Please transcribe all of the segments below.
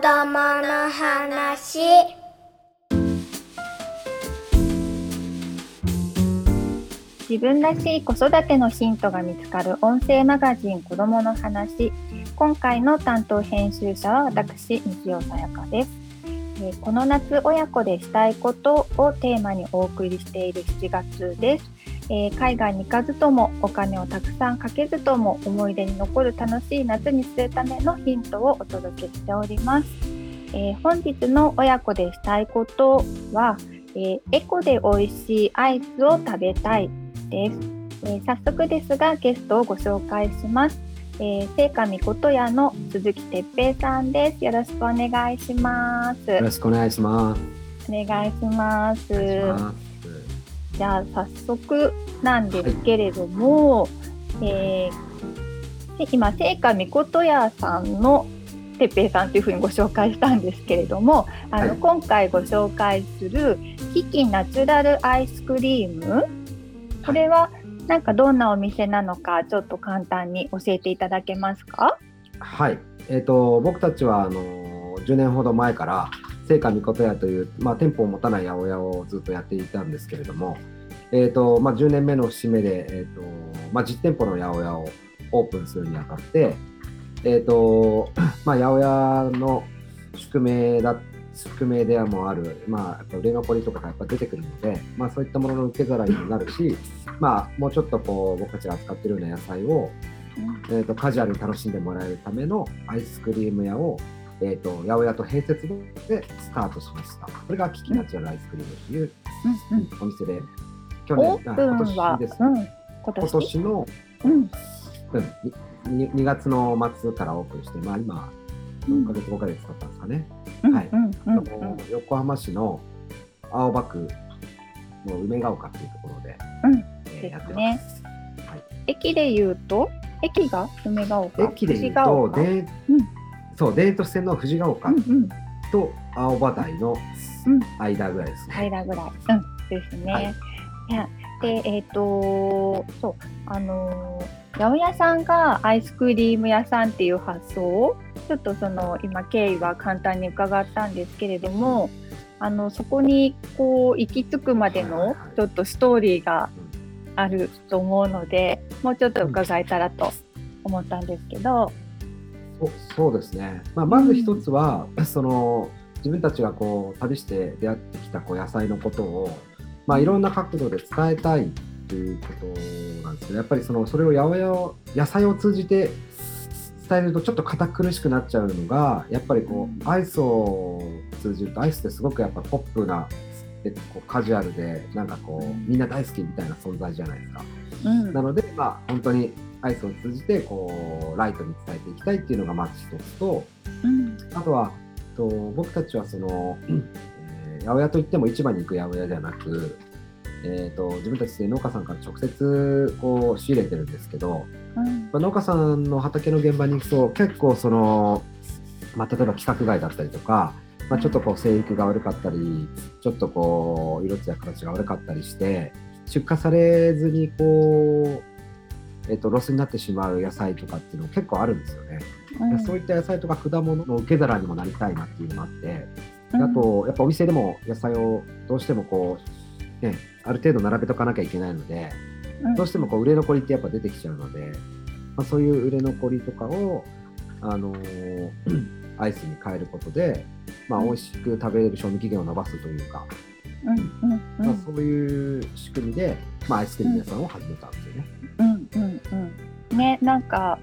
供の話。自分らしい子育てのヒントが見つかる音声マガジン子供の話。今回の担当編集者は私西尾さやかです。えこの夏親子でしたいことをテーマにお送りしている7月です、えー海外に行かずともお金をたくさんかけずとも思い出に残る楽しい夏にするためのヒントをお届けしております、えー本日の親子でしたいことは、えーエコで美味しいアイスを食べたいです、えー早速ですがゲストをご紹介しますえー、聖火みこと屋の鈴木哲平さんです。よろしくお願いします。よろしくお願いします。お願いします。じゃあ早速なんですけれども、えーで今聖火みこと屋さんの哲平さんというふうにご紹介したんですけれども、あの、はい今回ご紹介するキキナチュラルアイスクリーム、これはなんかどんなお店なのかちょっと簡単に教えていただけますか？はい。えっ、と僕たちはあの10年ほど前から聖火みこと屋というまあ店舗を持たない八百屋をずっとやっていたんですけれども、えっ、とまあ10年目の節目でえっ、とまあ実店舗の八百屋をオープンするにあたって、えっ、とまあ八百屋の宿命だ宿命ではもある、まあ、やっぱ売れ残りとかがやっぱ出てくるので、まあ、そういったものの受け皿にもなるし、まあ、もうちょっとこう僕たちが扱っているような野菜をえー、とカジュアルに楽しんでもらえるためのアイスクリーム屋を、えー、と八百屋と併設でスタートしました。これがキキナチュラルアイスクリームというお店で、去年、今年です、うん、今今年年の、うん。うん、に 2, 月の末からオープンして、まあ、今、4ヶ月、5ヶ月経ったんですかね。はい。横浜市の青葉区の梅ヶ丘というところで、うん。えーやってねます。はい。駅で言うと？駅が梅ヶ丘？駅で言うと、丘でうんそう、デート線の藤ヶ丘と青葉台のうん。間ぐらいですね。平ぐらい、うん、ですね。はい。い、やでえっ、とそうあのー八百屋さんがアイスクリーム屋さんっていう発想をちょっとその今経緯は簡単に伺ったんですけれどもあのそこにこう行き着くまでのちょっとストーリーがあると思うのでもうちょっと伺えたらと思ったんですけど。そそうですね。まあ、まず一つは、その自分たちがこう旅して出会ってきたこう野菜のことを、まあ、いろんな角度で伝えたいということなんですけど、やっぱりそのそれを八百屋を野菜を通じて伝えるとちょっと堅苦しくなっちゃうのが、やっぱりこうアイスを通じるとアイスってすごくやっぱポップなでこうカジュアルでなんかこうみんな大好きみたいな存在じゃないですか。うん。なので、まあ、本当にアイスを通じてこうライトに伝えていきたいっていうのがまず一つとうん。あとはと僕たちはその、えー八百屋といっても市場に行く八百屋ではなく、えー、と自分たちで農家さんから直接こう仕入れてるんですけど、うん。まあ農家さんの畑の現場に行くと結構その、まあ、例えば規格外だったりとか、まあ、ちょっとこう生育が悪かったりちょっとこう色艶や形が悪かったりして出荷されずにこう、えっとロスになってしまう野菜とかっていうの結構あるんですよね。うん。そういった野菜とか果物の受け皿にもなりたいなっていうのがあって、あとやっぱお店でも野菜をどうしてもこう、ね、ある程度並べとかなきゃいけないので、うん。どうしてもこう売れ残りってやっぱ出てきちゃうので、まあ、そういう売れ残りとかを、あのー アイスに変えることで、まあ、うん。美味しく食べれる賞味期限を延ばすというか、うんうんうん。まあ、そういう仕組みで、まあ、アイスクリーム屋さんを始めたんですよね。うんうんうん、ねなんか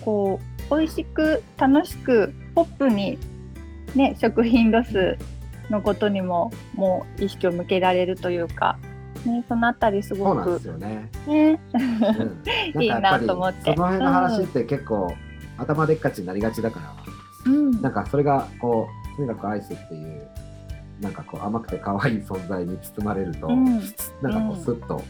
こう美味しく楽しくポップにね食品ロスのことにももう意識を向けられるというか、ね、そのあたりすごくそうなんですよね。ね、うん、いいなと思って。その辺の話って結構、頭でっかちになりがちだから、うん。なんかそれがこうとにかくアイスっていうなんかこう甘くて可愛い存在に包まれると、うん。なんかこうんうスッと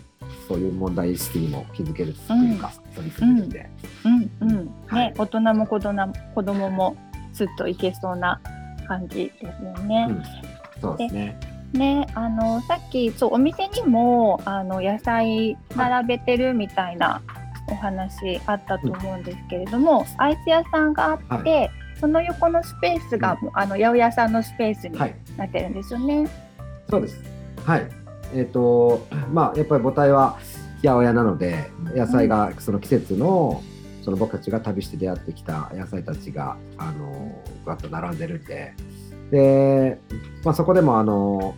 そういう問題意識にも気づけるっていうか、取り組んで、うん。うん。はい。ね大人も子供子供もすっといけそうな感じですよね。うん。そうですね。ね、あのさっきそうお店にもあの野菜並べてるみたいなお話あったと思うんですけれども、アイス屋さんがあって、その横のスペースが、あの八百屋さんのスペースにはい、なってるんですよね。そうです。はい。えっ、と、まあ、やっぱり母体は八百屋なので、野菜がその季節の、その僕たちが旅して出会ってきた野菜たちが、あの、わっと並んでるんで、で、まあ、そこでも、あの、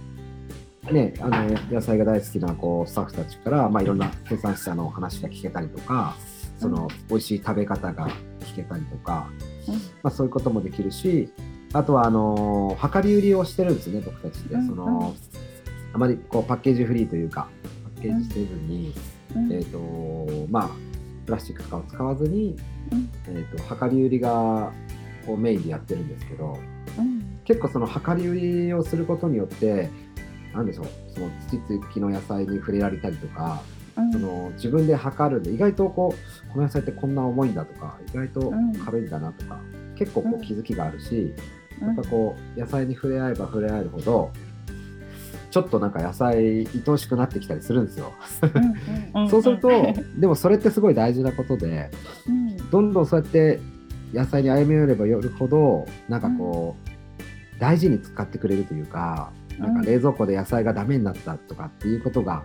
ね、あの野菜が大好きなこうスタッフたちから、まあ、いろんな生産者の話が聞けたりとか、その美味しい食べ方が聞けたりとか、まあ、そういうこともできるし、あとはあの量り売りをしてるんですね、僕たちって。うん。そのあまりこうパッケージフリーというか、パッケージせずに、うん。えーとまあ、プラスチックとかを使わずに、うん。えー、と量り売りがこうメインでやってるんですけど、うん。結構その量り売りをすることによって、なんでしょう、その土付きの野菜に触れられたりとか、うんその自分で測るんで意外とこうこの野菜ってこんな重いんだとか意外とうん。軽いんだなとか、結構こう気づきがあるし、うん。やっぱこう野菜に触れ合えば触れ合えるほどちょっとなんか野菜愛おしくなってきたりするんですよ。そうするとでもそれってすごい大事なことでうん。どんどんそうやって野菜に歩み寄ればよるほどなんかこう、大事に使ってくれるというか。なんか冷蔵庫で野菜がダメになったとかっていうことが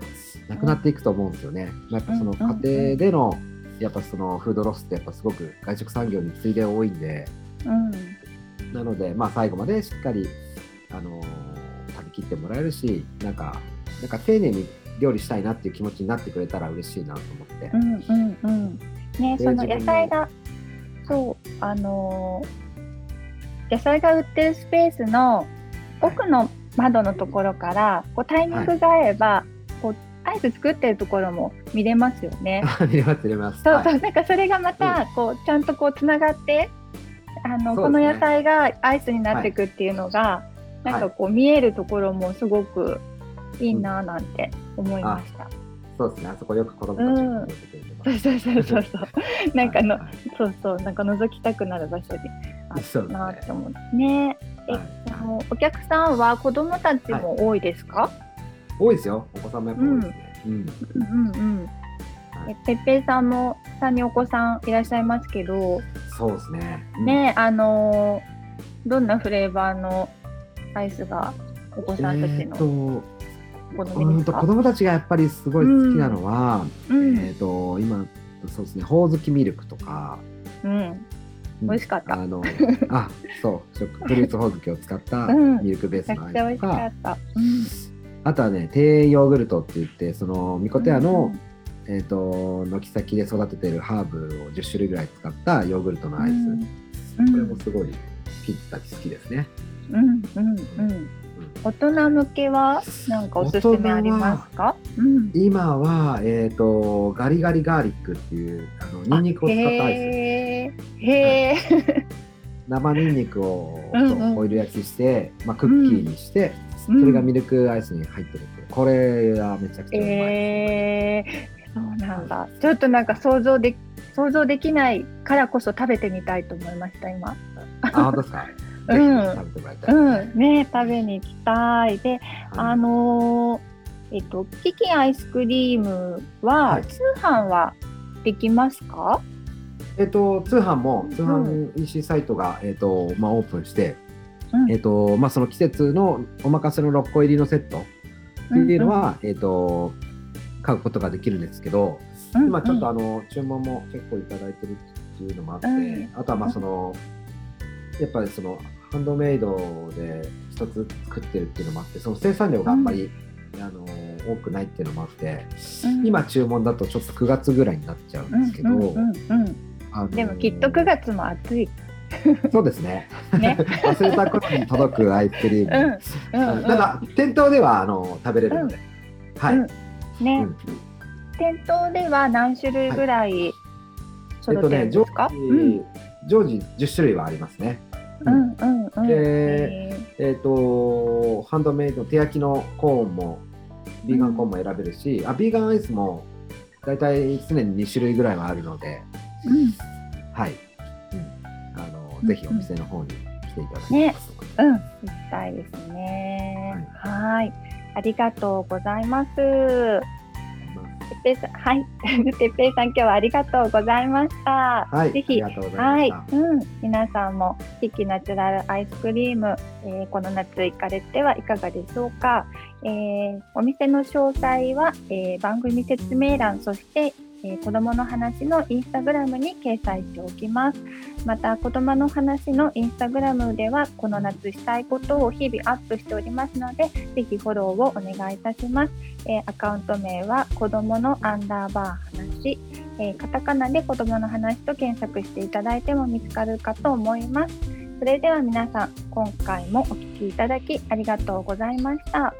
なくなっていくと思うんですよね。まあやっぱその家庭でのやっぱそのフードロスってやっぱすごく外食産業に次いで多いんで、うん。なのでまあ最後までしっかりあのー食べきってもらえるし、なんかなんか丁寧に料理したいなっていう気持ちになってくれたら嬉しいなと思って。うんうんうん。ねでその野菜がそうあのー野菜が売ってるスペースの奥の窓のところからこうタイミングが合えば、こうアイス作ってるところも見れますよね。見れます見れます。そうそう、はいなんかそれがまた、こうちゃんとこうつながってあの、この野菜がアイスになっていくっていうのが、なんかこう見えるところもすごくいいなぁなんて思いました。そうですね。あそこよく子供たちがそうそうそうそうそう。なんかのはい。そうそう。なんか覗きたくなる場所であったなって思ってね。え、はいあのお客さんは子供たちも多いですか？多いですよ。お子さんもやっぱ多いですね。うん。うんうんうん。えてっぺいさんも三人お子さんいらっしゃいますけど、そうですね。うんねあのーどんなフレーバーのアイスがお子さんたちえーの好うんみですか？と子供たちがやっぱりすごい好きなのは、うんえっ、と今そうですねほおずきミルクとか、うんうん美味しかった。あのあそう食フルーツほおずきを使ったうん。ミルクベースのアくちゃ美味しかイスとか、った。あとはね低ヨーグルトって言ってそのミコテアの、うんえっ、と軒先で育ててるハーブを10種類ぐらい使ったヨーグルトのアイス、うん。これもすごいキッズたち好きですね。うんうんうん。大人向けはなんかおすすめありますか？うん。今は、えー、とガリガリガーリックっていうあのニンニクを使ったアイスへー。へー。生ニンニクをホイル焼きして、まあ、クッキーにして、うん。それがミルクアイスに入ってるっていう。これはめちゃくちゃうまい。えー、そうなんだ。ちょっとなんか想像で想像できないからこそ食べてみたいと思いました今。あ本当ですか、うんぜひ食べてもらいたい、うん。ね食べに行きたい。であのーえっとキキンアイスクリームは、はい。通販はできますか？えっ、と通販も通う販 EC サイトが、えっ、とまあオープンして、うん。えっ、とまあその季節のお任せの6個入りのセットっていうのは、えっ、と買うことができるんですけど、うんうん。今ちょっとあの注文も結構いただいてるっていうのもあって、うん。あとはまあそのやっぱりそのハンドメイドで一つ作ってるっていうのもあってその生産量があんまり、あの多くないっていうのもあってうん。今注文だとちょっと9月ぐらいになっちゃうんですけど、うんうんうんうん。あのでもきっと9月も暑い。そうですね。ね。忘れた頃に届くアイスクリーム、うん。うんうん。ただ店頭ではあの食べれるので、はい、うん。ね、うん。店頭では何種類ぐらいえっ揃ってるとね常んですか？時、うん。常時10種類はありますね。うんうんうん。でへえっ、と、ハンドメイド、手焼きのコーンも、ビーガンコーンも選べるし、あビーガンアイスも、大体常に2種類ぐらいはあるので、ーうんはい。うん、あの、うんぜひお店の方に来ていただければと思います。うん、行きたいですね。はい、ありがとうございます。てっぺいさん、はい。てっぺいさん、今日はありがとうございました。はい、ぜひありがとうござはいうん、皆さんもキキナチュラルアイスクリーム、えーこの夏行かれてはいかがでしょうか。えーお店の詳細は、えー番組説明欄、そして、えー子供の話のインスタグラムに掲載しておきます。また、子供の話のインスタグラムでは、この夏したいことを日々アップしておりますので、ぜひフォローをお願いいたします。えーアカウント名は、子供のアンダーバー話、えーカタカナで子供の話と検索していただいても見つかるかと思います。それでは皆さん、今回もお聞きいただきありがとうございました。